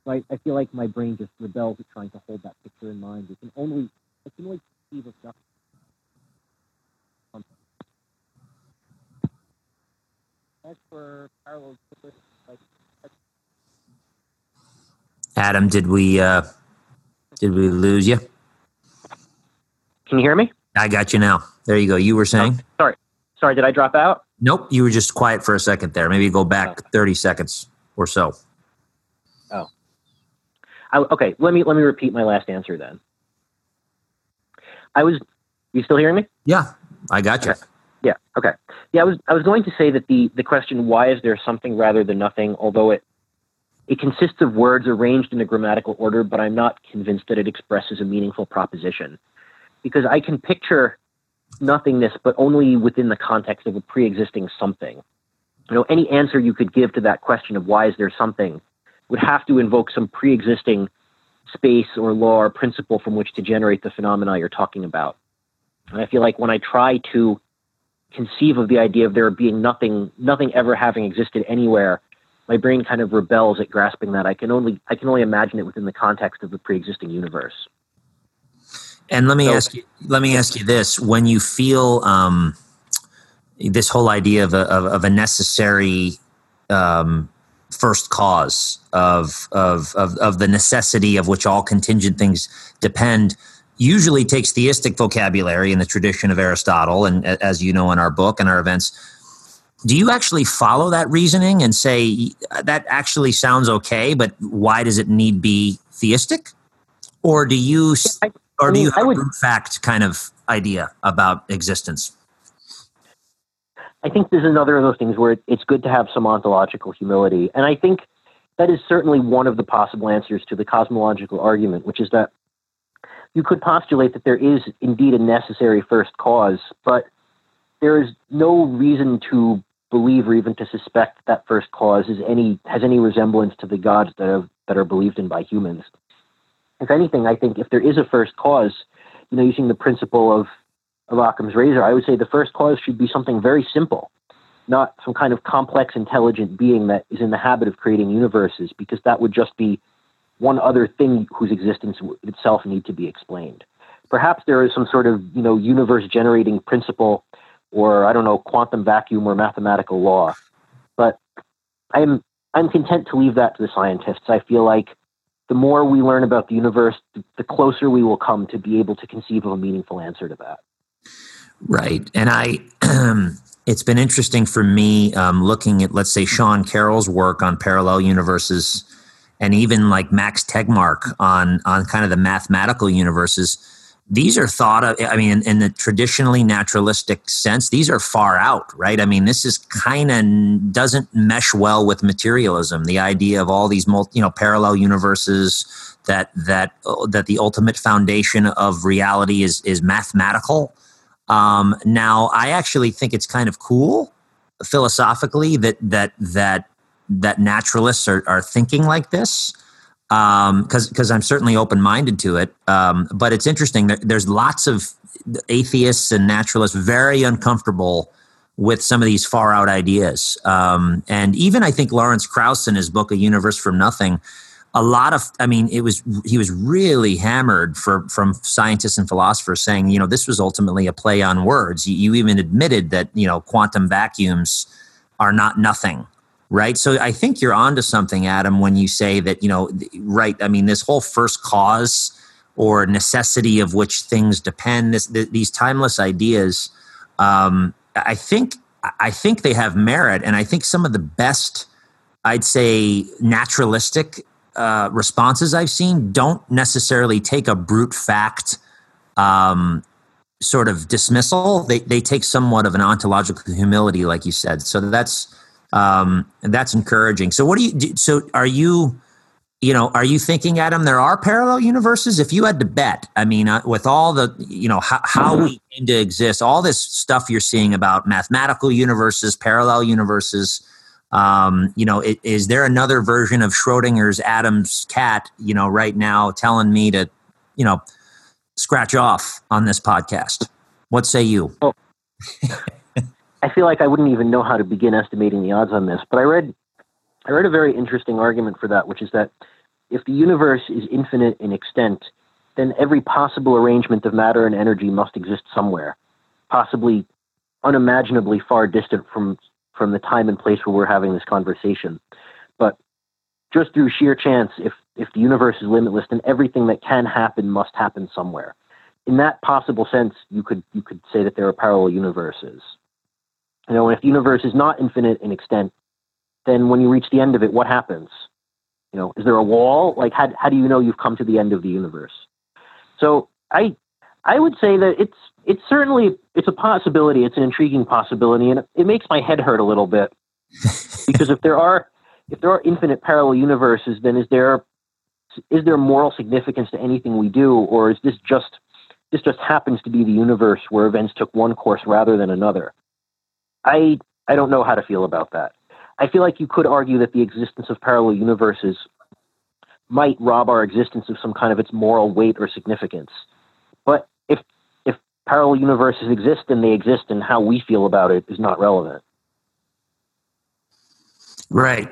So I, I feel like my brain just rebels at trying to hold that picture in mind. It can only it can only conceive of nothing. As for like Adam, did we uh, did we lose you? Can you hear me? I got you now. There you go. You were saying? Oh, sorry, sorry. Did I drop out? Nope. You were just quiet for a second there. Maybe go back oh. thirty seconds or so. Oh. I, okay. Let me let me repeat my last answer then. I was. You still hearing me? Yeah, I got you. Okay. Yeah. Okay. Yeah, I was. I was going to say that the the question why is there something rather than nothing, although it it consists of words arranged in a grammatical order, but I'm not convinced that it expresses a meaningful proposition. Because I can picture nothingness, but only within the context of a pre existing something. You know, any answer you could give to that question of why is there something would have to invoke some pre existing space or law or principle from which to generate the phenomena you're talking about. And I feel like when I try to conceive of the idea of there being nothing, nothing ever having existed anywhere my brain kind of rebels at grasping that. I can only I can only imagine it within the context of the pre-existing universe. And let me so, ask you let me ask you this: when you feel um, this whole idea of a, of, of a necessary um, first cause of, of of of the necessity of which all contingent things depend, usually takes theistic vocabulary in the tradition of Aristotle, and as you know in our book and our events do you actually follow that reasoning and say that actually sounds okay, but why does it need be theistic? Or do you, I, or do you have would, a fact kind of idea about existence? I think this is another of those things where it's good to have some ontological humility, and I think that is certainly one of the possible answers to the cosmological argument, which is that you could postulate that there is indeed a necessary first cause, but there is no reason to believe or even to suspect that first cause is any has any resemblance to the gods that have that are believed in by humans. If anything, I think if there is a first cause, you know, using the principle of of Occam's razor, I would say the first cause should be something very simple, not some kind of complex, intelligent being that is in the habit of creating universes, because that would just be one other thing whose existence itself need to be explained. Perhaps there is some sort of you know universe generating principle or I don't know quantum vacuum or mathematical law. But I'm I'm content to leave that to the scientists. I feel like the more we learn about the universe, the closer we will come to be able to conceive of a meaningful answer to that. Right, and I. *clears throat* it's been interesting for me um, looking at, let's say, Sean Carroll's work on parallel universes and even like Max Tegmark on on kind of the mathematical universes, these are thought of. I mean, in, in the traditionally naturalistic sense, these are far out, right? I mean, this is kind of doesn't mesh well with materialism. The idea of all these multi, you know parallel universes that that that the ultimate foundation of reality is is mathematical. Um, now, I actually think it's kind of cool philosophically that that that that naturalists are, are thinking like this because um, because I'm certainly open minded to it. Um, but it's interesting. There, there's lots of atheists and naturalists very uncomfortable with some of these far out ideas. Um, and even I think Lawrence Krauss in his book A Universe from Nothing a lot of i mean it was he was really hammered for from scientists and philosophers saying you know this was ultimately a play on words you, you even admitted that you know quantum vacuums are not nothing right so i think you're onto something adam when you say that you know right i mean this whole first cause or necessity of which things depend this, th- these timeless ideas um, i think i think they have merit and i think some of the best I'd say naturalistic uh, responses I've seen don't necessarily take a brute fact um, sort of dismissal. They they take somewhat of an ontological humility, like you said. So that's um, that's encouraging. So what do you? Do, so are you? You know, are you thinking, Adam? There are parallel universes. If you had to bet, I mean, uh, with all the you know how, how we came to exist, all this stuff you're seeing about mathematical universes, parallel universes um, you know, it, is there another version of Schrodinger's Adam's cat, you know, right now telling me to, you know, scratch off on this podcast? What say you? Well, *laughs* I feel like I wouldn't even know how to begin estimating the odds on this, but I read I read a very interesting argument for that, which is that if the universe is infinite in extent, then every possible arrangement of matter and energy must exist somewhere, possibly unimaginably far distant from from the time and place where we're having this conversation. But just through sheer chance, if if the universe is limitless, then everything that can happen must happen somewhere. In that possible sense, you could you could say that there are parallel universes. You know, if the universe is not infinite in extent, then when you reach the end of it, what happens? You know, is there a wall? Like, how how do you know you've come to the end of the universe? So I I would say that it's it's certainly it's a possibility. It's an intriguing possibility, and it makes my head hurt a little bit *laughs* because if there are if there are infinite parallel universes, then is there is there moral significance to anything we do, or is this just this just happens to be the universe where events took one course rather than another? I I don't know how to feel about that. I feel like you could argue that the existence of parallel universes might rob our existence of some kind of its moral weight or significance. But if if parallel universes exist and they exist, and how we feel about it is not relevant. Right.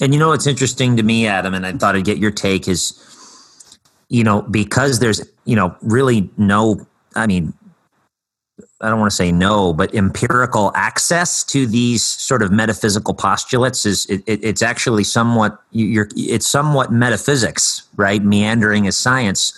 And you know what's interesting to me, Adam, and I thought I'd get your take is, you know, because there's, you know, really no, I mean, I don't want to say no, but empirical access to these sort of metaphysical postulates is it, it, it's actually somewhat you're it's somewhat metaphysics, right? Meandering as science.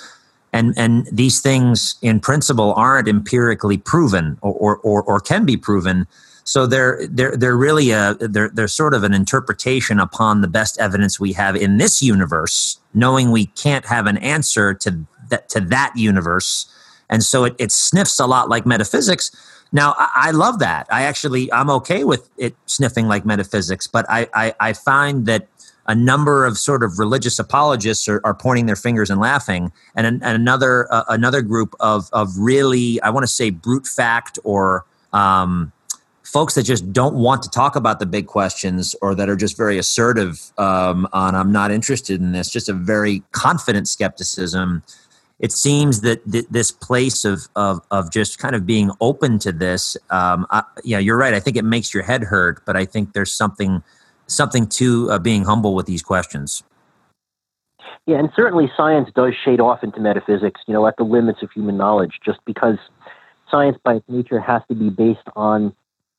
And and these things in principle aren't empirically proven or or, or can be proven. So they're they're they're really a they're they're sort of an interpretation upon the best evidence we have in this universe knowing we can't have an answer to that to that universe and so it, it sniffs a lot like metaphysics now I, I love that i actually i'm okay with it sniffing like metaphysics but i i, I find that a number of sort of religious apologists are, are pointing their fingers and laughing, and, an, and another uh, another group of of really I want to say brute fact or um, folks that just don't want to talk about the big questions or that are just very assertive um, on I'm not interested in this. Just a very confident skepticism. It seems that th- this place of, of of just kind of being open to this, um, I, yeah, you're right. I think it makes your head hurt, but I think there's something something to uh, being humble with these questions. Yeah, and certainly science does shade off into metaphysics, you know, at the limits of human knowledge, just because science by its nature has to be based on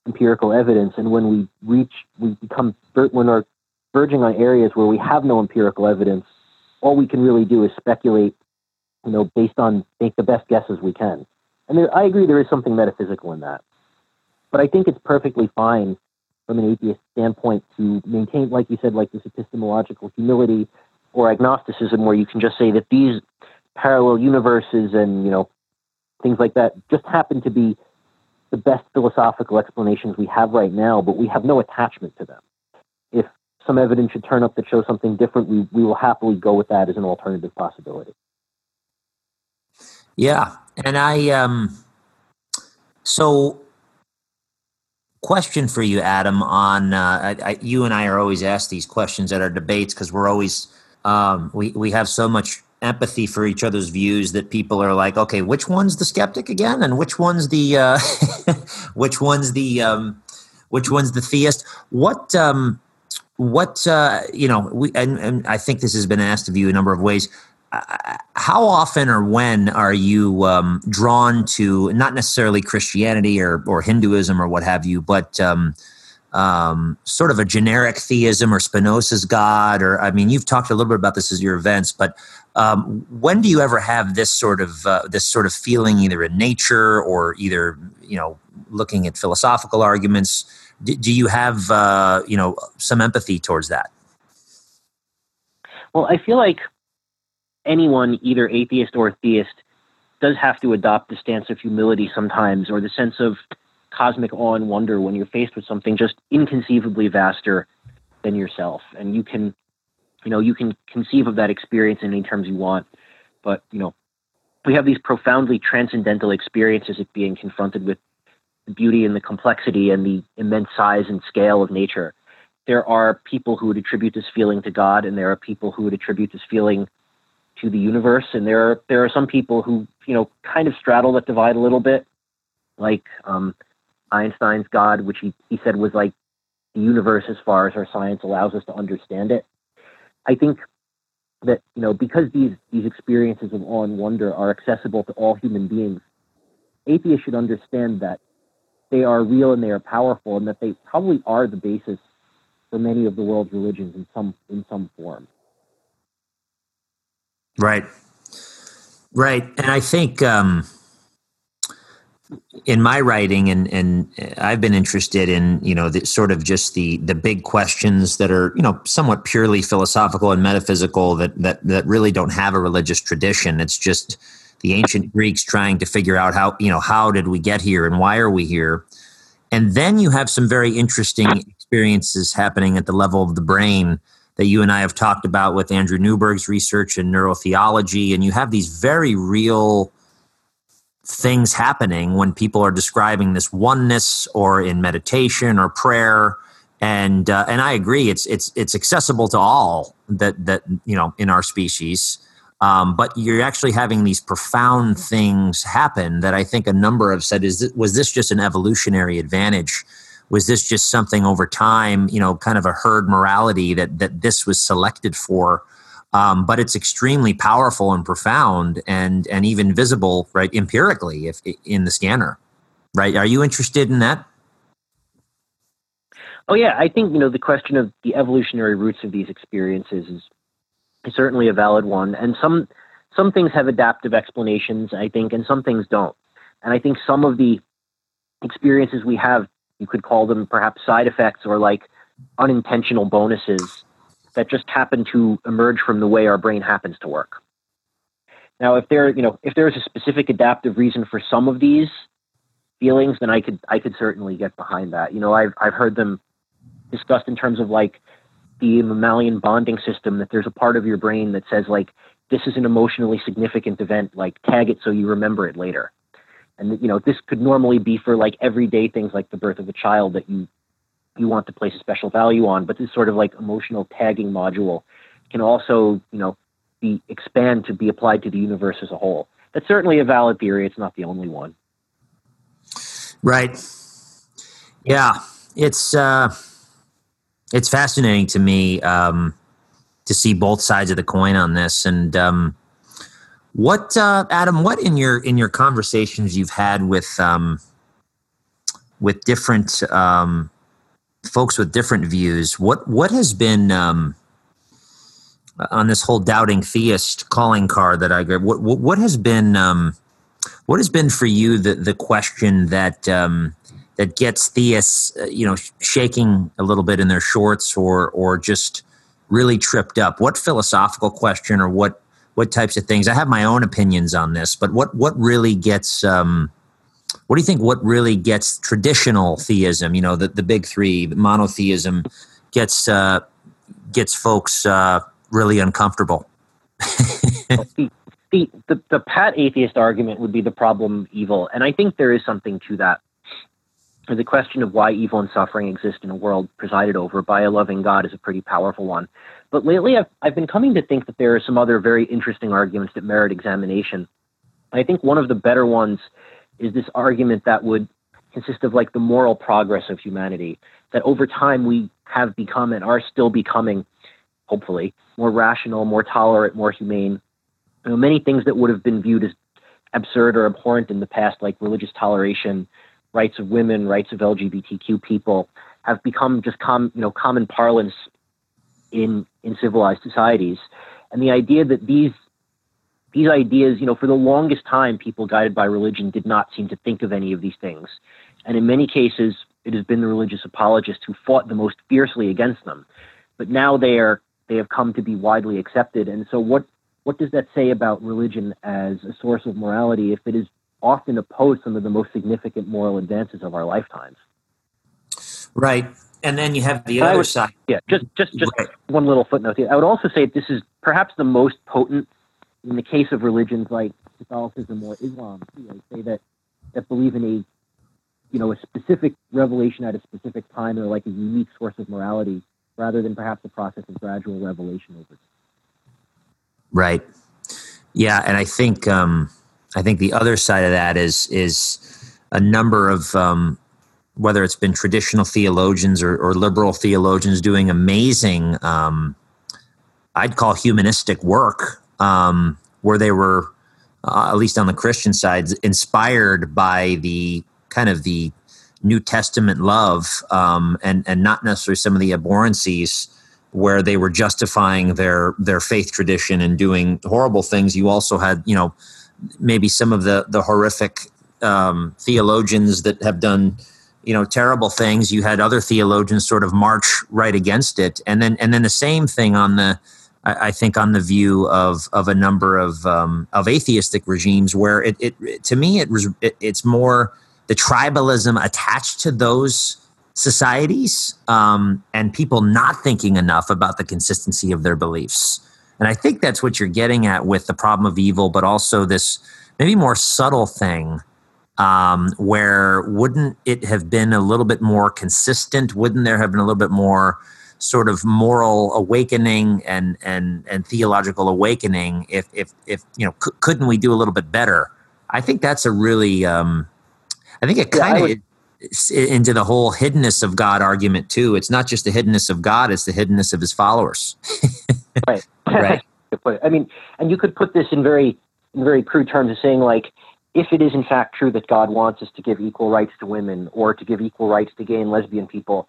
empirical evidence. And when we reach, we become, when we're verging on areas where we have no empirical evidence, all we can really do is speculate, you know, based on, make the best guesses we can. And there, I agree there is something metaphysical in that. But I think it's perfectly fine from an atheist standpoint to maintain, like you said, like this epistemological humility or agnosticism, where you can just say that these parallel universes and you know things like that just happen to be the best philosophical explanations we have right now, but we have no attachment to them. If some evidence should turn up that shows something different, we, we will happily go with that as an alternative possibility. Yeah, and I um, so question for you, Adam. On uh, I, I, you and I are always asked these questions at our debates because we're always um, we we have so much empathy for each other's views that people are like, okay, which one's the skeptic again, and which one's the uh, *laughs* which one's the um, which one's the theist? What um, what uh, you know? We and, and I think this has been asked of you a number of ways how often or when are you um, drawn to not necessarily Christianity or, or Hinduism or what have you, but um, um, sort of a generic theism or Spinoza's God? Or I mean, you've talked a little bit about this as your events, but um, when do you ever have this sort of uh, this sort of feeling, either in nature or either you know looking at philosophical arguments? Do, do you have uh, you know some empathy towards that? Well, I feel like anyone, either atheist or theist, does have to adopt the stance of humility sometimes, or the sense of cosmic awe and wonder when you're faced with something just inconceivably vaster than yourself. And you can, you know, you can conceive of that experience in any terms you want. But, you know, we have these profoundly transcendental experiences of being confronted with the beauty and the complexity and the immense size and scale of nature. There are people who would attribute this feeling to God, and there are people who would attribute this feeling to the universe. And there are there are some people who you know kind of straddle that divide a little bit, like um, Einstein's God, which he, he said was like the universe as far as our science allows us to understand it. I think that you know because these these experiences of awe and wonder are accessible to all human beings, atheists should understand that they are real and they are powerful, and that they probably are the basis for many of the world's religions in some in some form. Right. Right. And I think um, in my writing, and, and I've been interested in, you know, the, sort of just the, the big questions that are, you know, somewhat purely philosophical and metaphysical that, that, that really don't have a religious tradition. It's just the ancient Greeks trying to figure out how, you know, how did we get here and why are we here? And then you have some very interesting experiences happening at the level of the brain that you and I have talked about with Andrew Newberg's research in neurotheology, and you have these very real things happening when people are describing this oneness or in meditation or prayer. And uh, and I agree it's it's it's accessible to all that that you know in our species. Um, but you're actually having these profound things happen that I think a number have said is was this just an evolutionary advantage was this just something over time you know kind of a herd morality that that this was selected for? Um, but it's extremely powerful and profound and and even visible right empirically if in the scanner right? Are you interested in that? Oh yeah. I think you know the question of the evolutionary roots of these experiences is, is certainly a valid one. And some some things have adaptive explanations i think and some things don't. And i think some of the experiences we have you could call them perhaps side effects or like unintentional bonuses that just happen to emerge from the way our brain happens to work. Now, if there, you know, if there is a specific adaptive reason for some of these feelings, then I could, I could certainly get behind that. You know, I've, I've heard them discussed in terms of like the mammalian bonding system. That there's a part of your brain that says like, this is an emotionally significant event, like tag it so you remember it later. And you know, this could normally be for like everyday things like the birth of a child that you you want to place special value on, but this sort of like emotional tagging module can also, you know, be expand to be applied to the universe as a whole. That's certainly a valid theory. It's not the only one. Right. Yeah, it's uh, it's fascinating to me um, to see both sides of the coin on this, and um, what, uh, Adam? What in your in your conversations you've had with um, with different um, folks with different views? What what has been um, on this whole doubting theist calling card that I get? What what, what has been um, what has been for you the the question that um, that gets theists, uh, you know, shaking a little bit in their shorts, or or just really tripped up? What philosophical question or what what types of things? I have my own opinions on this, but what what really gets um, what do you think? What really gets traditional theism? You know, the the big three monotheism gets uh, gets folks uh, really uncomfortable. *laughs* the, the, the the pat atheist argument would be the problem evil, and I think there is something to that. The question of why evil and suffering exist in a world presided over by a loving God is a pretty powerful one. But lately, I've, I've been coming to think that there are some other very interesting arguments that merit examination. I think one of the better ones is this argument that would consist of like the moral progress of humanity, that over time we have become and are still becoming, hopefully, more rational, more tolerant, more humane. You know, many things that would have been viewed as absurd or abhorrent in the past, like religious toleration, rights of women, rights of LGBTQ people, have become just com- you know common parlance in in civilized societies. And the idea that these these ideas, you know, for the longest time, people guided by religion did not seem to think of any of these things. And in many cases, it has been the religious apologists who fought the most fiercely against them. But now they are they have come to be widely accepted. And so what what does that say about religion as a source of morality if it is often opposed some of the most significant moral advances of our lifetimes? Right. And then you have the other would, side. Yeah, just just just right. one little footnote here. I would also say this is perhaps the most potent in the case of religions like Catholicism or Islam. Too, I say that that believe in a you know a specific revelation at a specific time or like a unique source of morality rather than perhaps a process of gradual revelation over time. Right. Yeah, and I think um, I think the other side of that is is a number of um, whether it's been traditional theologians or, or liberal theologians doing amazing, um, I'd call humanistic work, um, where they were, uh, at least on the Christian side, inspired by the kind of the New Testament love um, and and not necessarily some of the abhorrencies where they were justifying their their faith tradition and doing horrible things. You also had, you know, maybe some of the the horrific um, theologians that have done you know terrible things. You had other theologians sort of march right against it. And then and then the same thing on the I, think on the view of of a number of um, of atheistic regimes where it, it, it to me it was it, it's more the tribalism attached to those societies um, and people not thinking enough about the consistency of their beliefs. And i think that's what you're getting at with the problem of evil but also this maybe more subtle thing um, where wouldn't it have been a little bit more consistent? Wouldn't there have been a little bit more sort of moral awakening and and and theological awakening if if if you know c- couldn't we do a little bit better? I think that's a really um, I think it kind of yeah, into the whole hiddenness of God argument too. It's not just the hiddenness of God; it's the hiddenness of His followers. right. *laughs* Right. *laughs* I mean, and you could put this in very in very crude terms of saying like if it is in fact true that God wants us to give equal rights to women or to give equal rights to gay and lesbian people,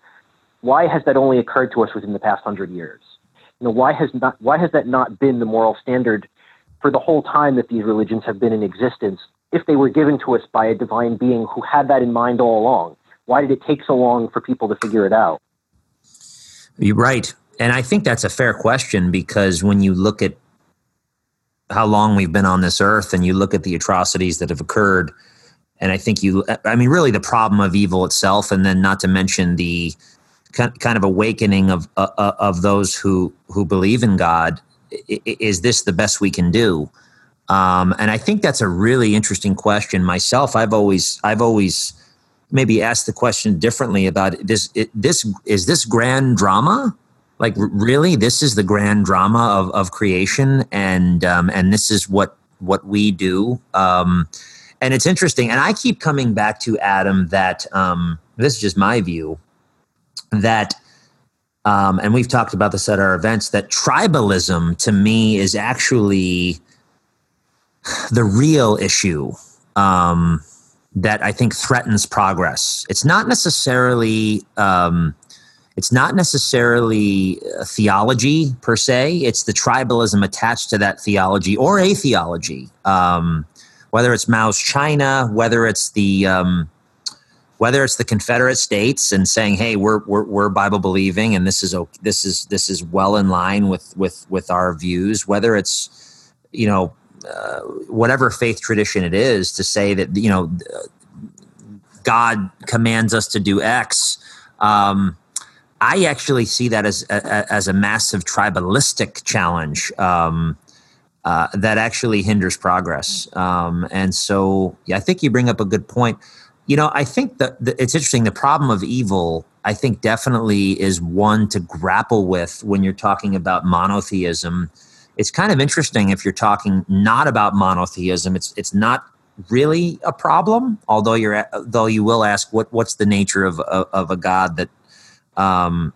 why has that only occurred to us within the past hundred years? You know, why has not why has that not been the moral standard for the whole time that these religions have been in existence? If they were given to us by a divine being who had that in mind all along, why did it take so long for people to figure it out? You're right. And I think that's a fair question because when you look at how long we've been on this earth and you look at the atrocities that have occurred and i think you i mean really the problem of evil itself and then not to mention the kind of awakening of uh, uh, of those who who believe in god is this the best we can do? Um, and i think that's a really interesting question myself. I've always i've always maybe asked the question differently about this it, this is this grand drama like really this is the grand drama of, of creation and um, and this is what what we do um, and it's interesting and i keep coming back to adam that um, this is just my view that um, and we've talked about this at our events that tribalism to me is actually the real issue um, that i think threatens progress. It's not necessarily um, it's not necessarily theology per se it's the tribalism attached to that theology or a theology um, whether it's mao's china whether it's the um, whether it's the Confederate States and saying, "Hey, we're we're, we're Bible believing, and this is this is this is well in line with with with our views," whether it's you know uh, whatever faith tradition it is to say that you know God commands us to do X. Um, I actually see that as a, as a massive tribalistic challenge. Um, uh, that actually hinders progress. Um, and so, yeah, I think you bring up a good point. You know, I think that it's interesting. The problem of evil, I think, definitely is one to grapple with when you're talking about monotheism. It's kind of interesting if you're talking not about monotheism. It's it's not really a problem, although you're though you will ask what what's the nature of of, of a God that um,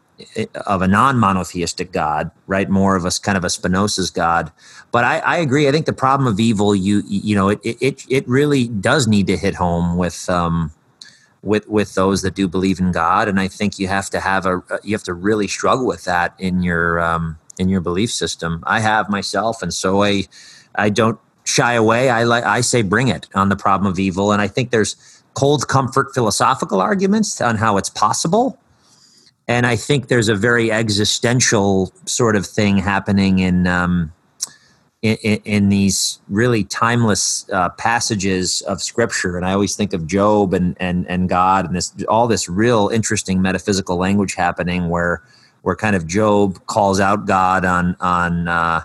of a non-monotheistic God, right? More of a kind of a Spinoza's God. But I, I agree. I think the problem of evil, you you know, it it it really does need to hit home with um, with with those that do believe in God, and I think you have to have a you have to really struggle with that in your um, in your belief system. I have myself, and so I I don't shy away. I like I say bring it on the problem of evil, and I think there's cold comfort philosophical arguments on how it's possible and I think there's a very existential sort of thing happening in um, in, in, these really timeless uh, passages of Scripture. And I always think of Job and and and God and this all this real interesting metaphysical language happening where where kind of Job calls out God on on uh,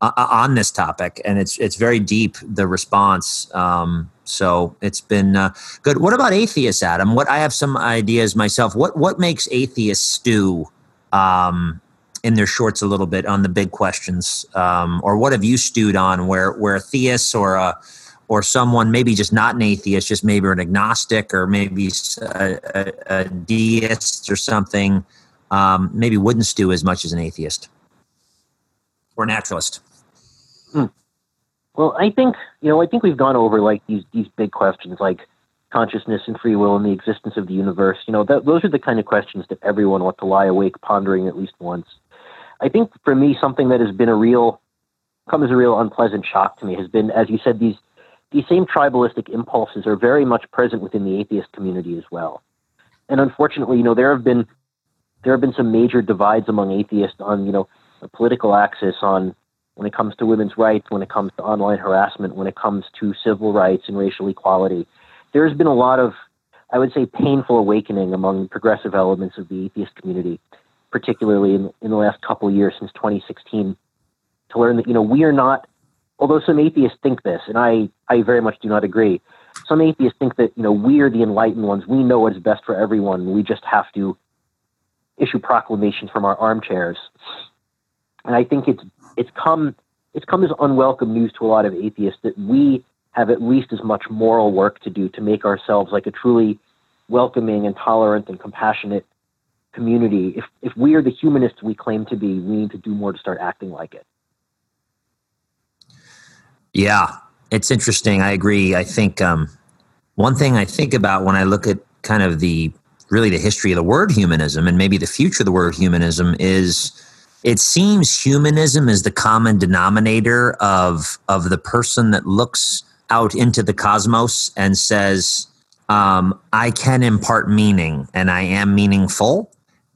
on this topic, and it's it's very deep the response. Um, so it's been uh, good. What about atheists, Adam? What I have some ideas myself. What what makes atheists stew um, in their shorts a little bit on the big questions, um, or what have you stewed on where where theists or or someone maybe just not an atheist, just maybe an agnostic or maybe a, a, a deist or something, um, maybe wouldn't stew as much as an atheist or naturalist. Hmm. Well, I think you know, I think we've gone over like these these big questions like consciousness and free will and the existence of the universe. You know, that, those are the kind of questions that everyone ought to lie awake pondering at least once. I think for me, something that has been a real, come as a real unpleasant shock to me has been, as you said, these these same tribalistic impulses are very much present within the atheist community as well. And unfortunately, you know, there have been there have been some major divides among atheists on you know a political axis on when it comes to women's rights, when it comes to online harassment, when it comes to civil rights and racial equality. There's been a lot of, I would say, painful awakening among progressive elements of the atheist community, particularly in, in the last couple of years since 2016, to learn that, you know, we are not, although some atheists think this, and I, I very much do not agree, some atheists think that, you know, we are the enlightened ones. We know what is best for everyone. We just have to issue proclamations from our armchairs. And I think it's it's come it's come as unwelcome news to a lot of atheists that we have at least as much moral work to do to make ourselves like a truly welcoming and tolerant and compassionate community. If if we are the humanists we claim to be, we need to do more to start acting like it. Yeah, it's interesting. I agree. I think um, one thing I think about when I look at kind of the really the history of the word humanism and maybe the future of the word humanism is it seems humanism is the common denominator of of the person that looks out into the cosmos and says um, i can impart meaning and i am meaningful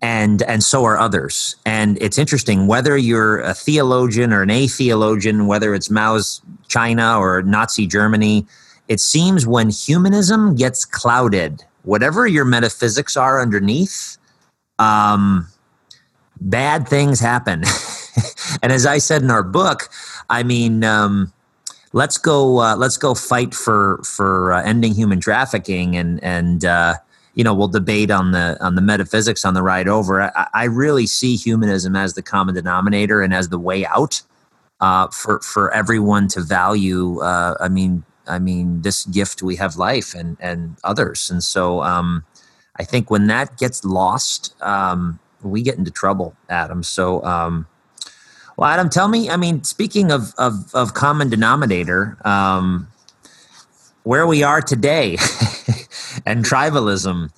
and and so are others. And it's interesting whether you're a theologian or an atheologian whether it's mao's china or nazi germany it seems when humanism gets clouded whatever your metaphysics are underneath um, bad things happen. *laughs* and as I said in our book, I mean, um, let's go, uh, let's go fight for for uh, ending human trafficking, and and uh, you know we'll debate on the on the metaphysics on the ride over. I, I really see humanism as the common denominator and as the way out uh, for for everyone to value. Uh, I mean, I mean, this gift we have life and and others, and so. Um, I think when that gets lost, um, we get into trouble, Adam. So, um, well, Adam, tell me. I mean, speaking of of, of common denominator, um, where we are today, *laughs* and tribalism,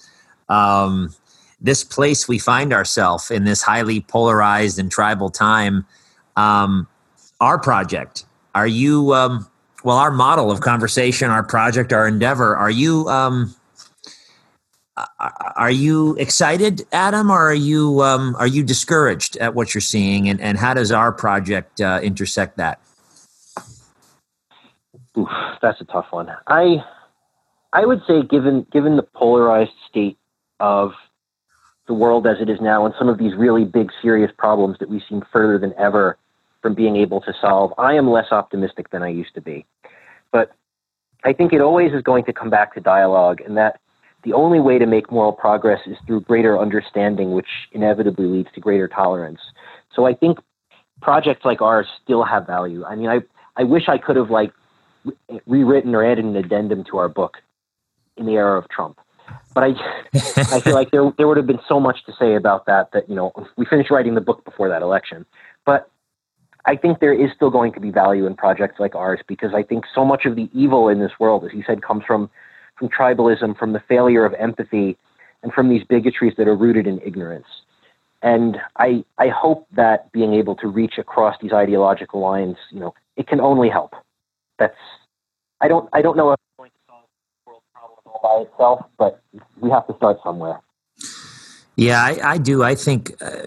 um, this place we find ourselves in this highly polarized and tribal time. Um, our project, are you? Um, well, our model of conversation, our project, our endeavor. Are you? Um, are you excited, Adam, or are you um, are you discouraged at what you're seeing, and, and how does our project uh, intersect that? Oof, that's a tough one. I I would say, given given the polarized state of the world as it is now, and some of these really big, serious problems that we seem further than ever from being able to solve, I am less optimistic than I used to be. But I think it always is going to come back to dialogue, and that the only way to make moral progress is through greater understanding, which inevitably leads to greater tolerance. So I think projects like ours still have value. I mean, I I wish I could have like rewritten or added an addendum to our book in the era of Trump. But I, *laughs* I feel like there there would have been so much to say about that that you know we finished writing the book before that election. But I think there is still going to be value in projects like ours because I think so much of the evil in this world, as you said, comes from from tribalism, from the failure of empathy, and from these bigotries that are rooted in ignorance. And I I hope that being able to reach across these ideological lines, you know, it can only help. That's I don't I don't know if it's going to solve the world problem all by itself, but we have to start somewhere. Yeah, I, I do. I think uh,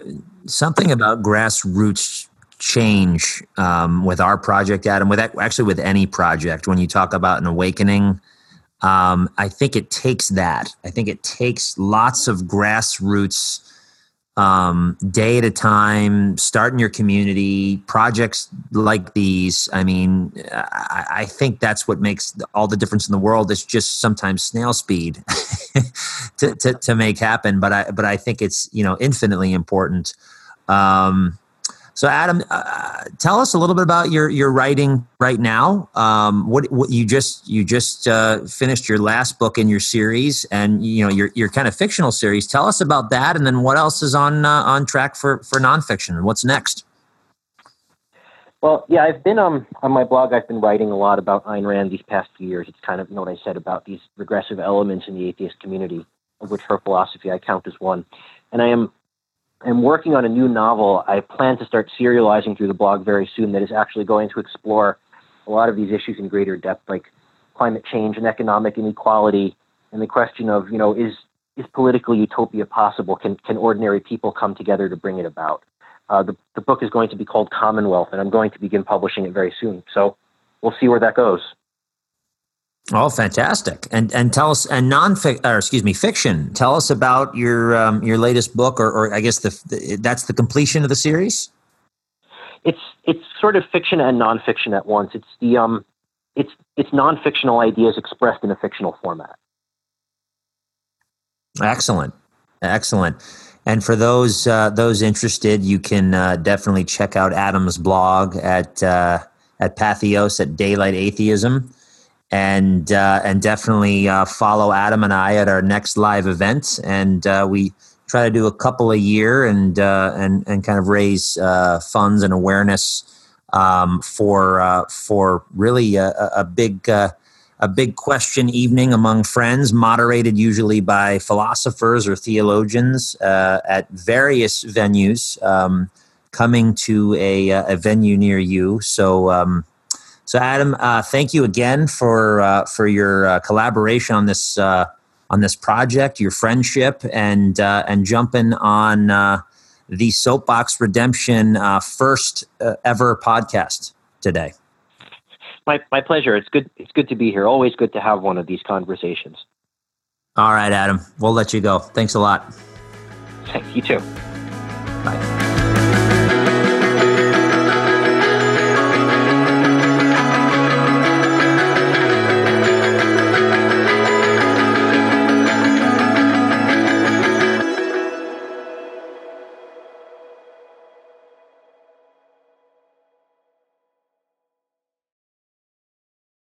something about grassroots change um, with our project, Adam. With actually with any project, when you talk about an awakening, um, I think it takes that. I think it takes lots of grassroots um, day at a time, start in your community, projects like these. I mean, I, I, think that's what makes all the difference in the world. It's just sometimes snail speed *laughs* to, to, to, make happen. But I, but I think it's, you know, infinitely important. Um, so, Adam, uh, tell us a little bit about your your writing right now. Um, what, what you just you just uh, finished your last book in your series, and you know your your kind of fictional series. Tell us about that, and then what else is on uh, on track for for nonfiction, and what's next? Well, yeah, I've been um, on my blog. I've been writing a lot about Ayn Rand these past few years. It's kind of you know what I said about these regressive elements in the atheist community, of which her philosophy I count as one. And I am am working on a new novel. I plan to start serializing through the blog very soon that is actually going to explore a lot of these issues in greater depth, like climate change and economic inequality, and the question of, you know, is is political utopia possible? Can can ordinary people come together to bring it about? Uh, the the book is going to be called Commonwealth, and I'm going to begin publishing it very soon. So we'll see where that goes. Oh, fantastic! And and tell us and non or excuse me fiction. Tell us about your um, your latest book, or, or I guess the, the, that's the completion of the series. It's it's sort of fiction and nonfiction at once. It's the um, it's it's non-fictional ideas expressed in a fictional format. Excellent, excellent. And for those uh, those interested, you can uh, definitely check out Adam's blog at uh, at Patheos at Daylight Atheism and uh, and definitely uh, follow Adam and I at our next live event. And uh, we try to do a couple a year and uh, and and kind of raise uh, funds and awareness um, for uh, for really a, a big. a big question evening among friends, moderated usually by philosophers or theologians at various venues, um, coming to a, a venue near you. So, um, so, Adam, uh, thank you again for uh, for your uh, collaboration on this uh, on this project, your friendship, and uh, and jumping on uh, the Soapbox Redemption first ever podcast today. My my pleasure. It's good. It's good to be here. Always good to have one of these conversations. All right, Adam. We'll let you go. Thanks a lot. Thank You too. Bye.